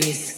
Scared.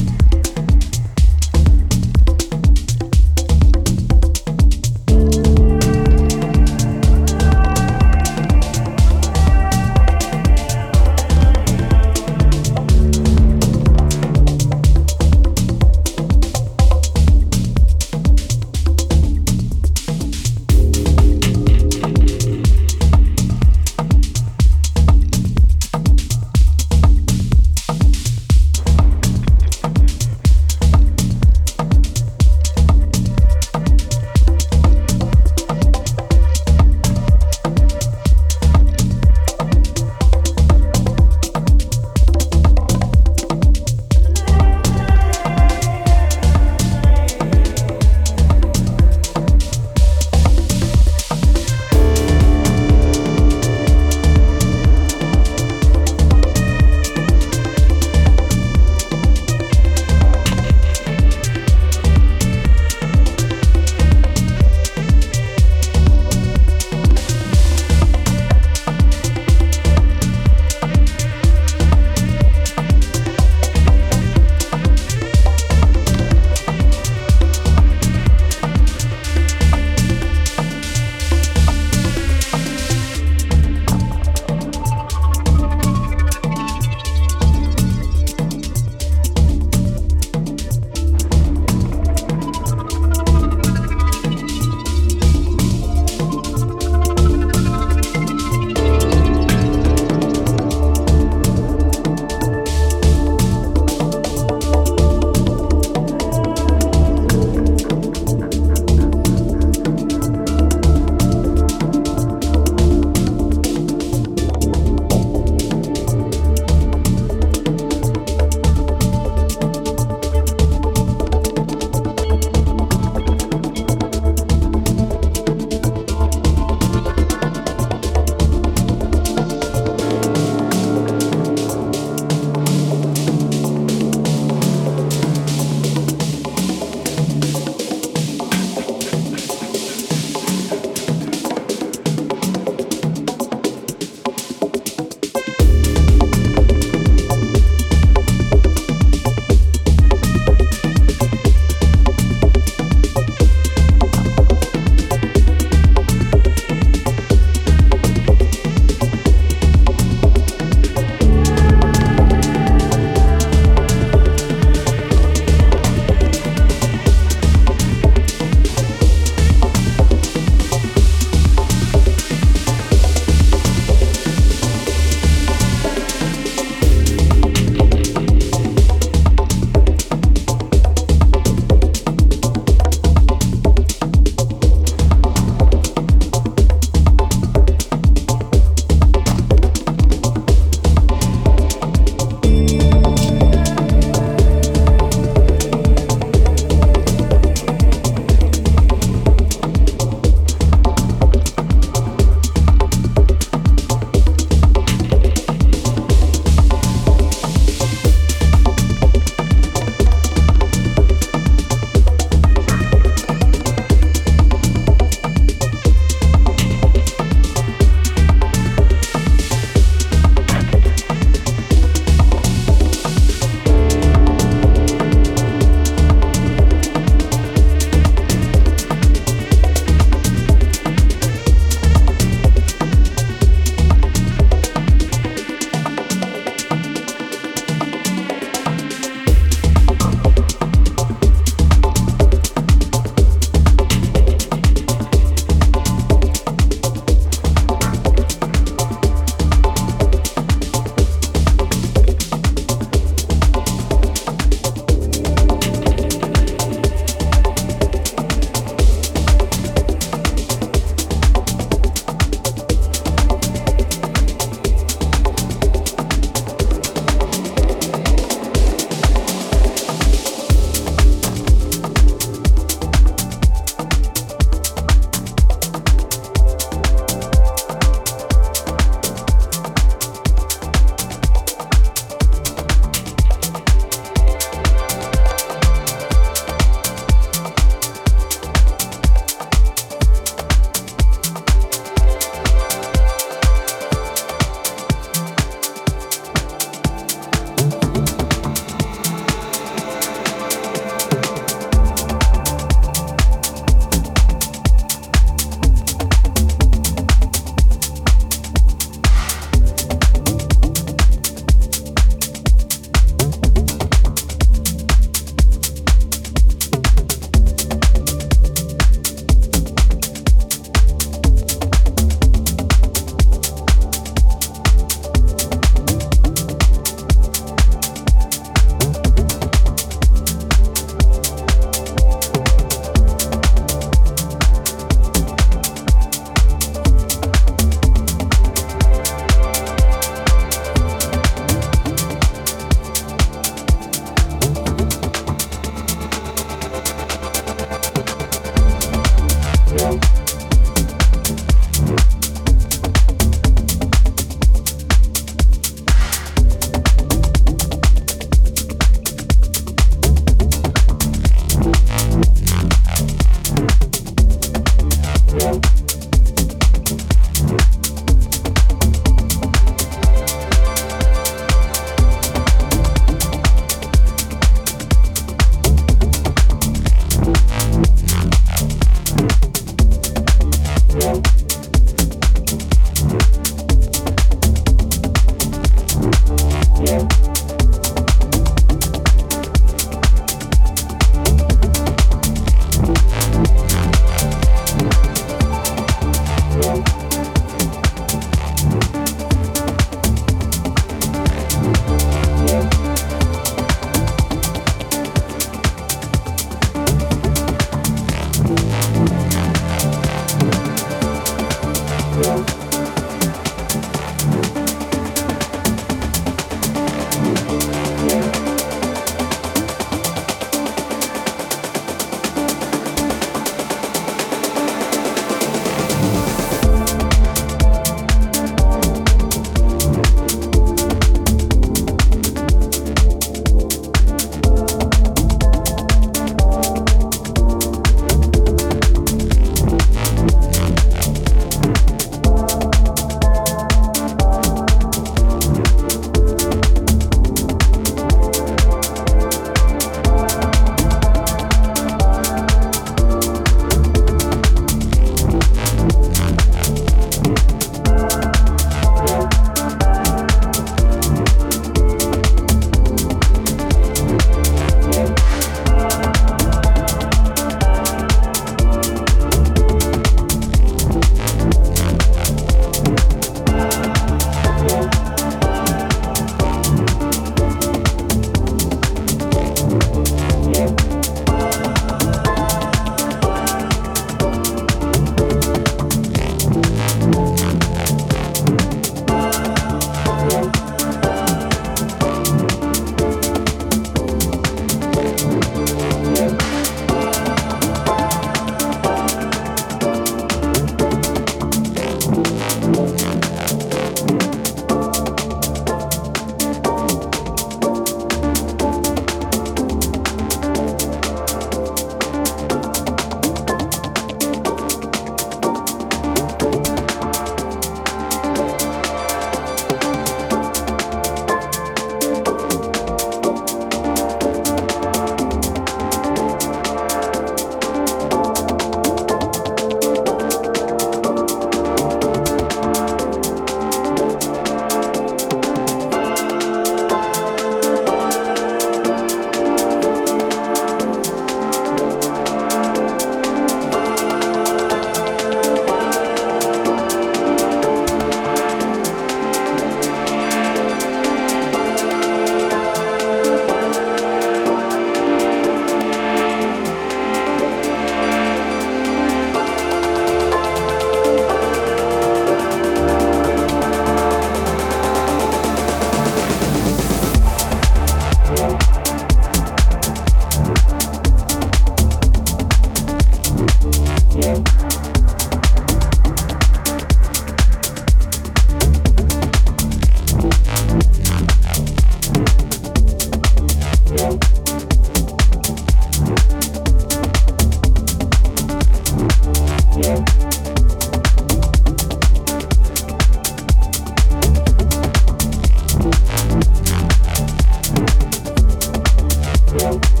Yeah.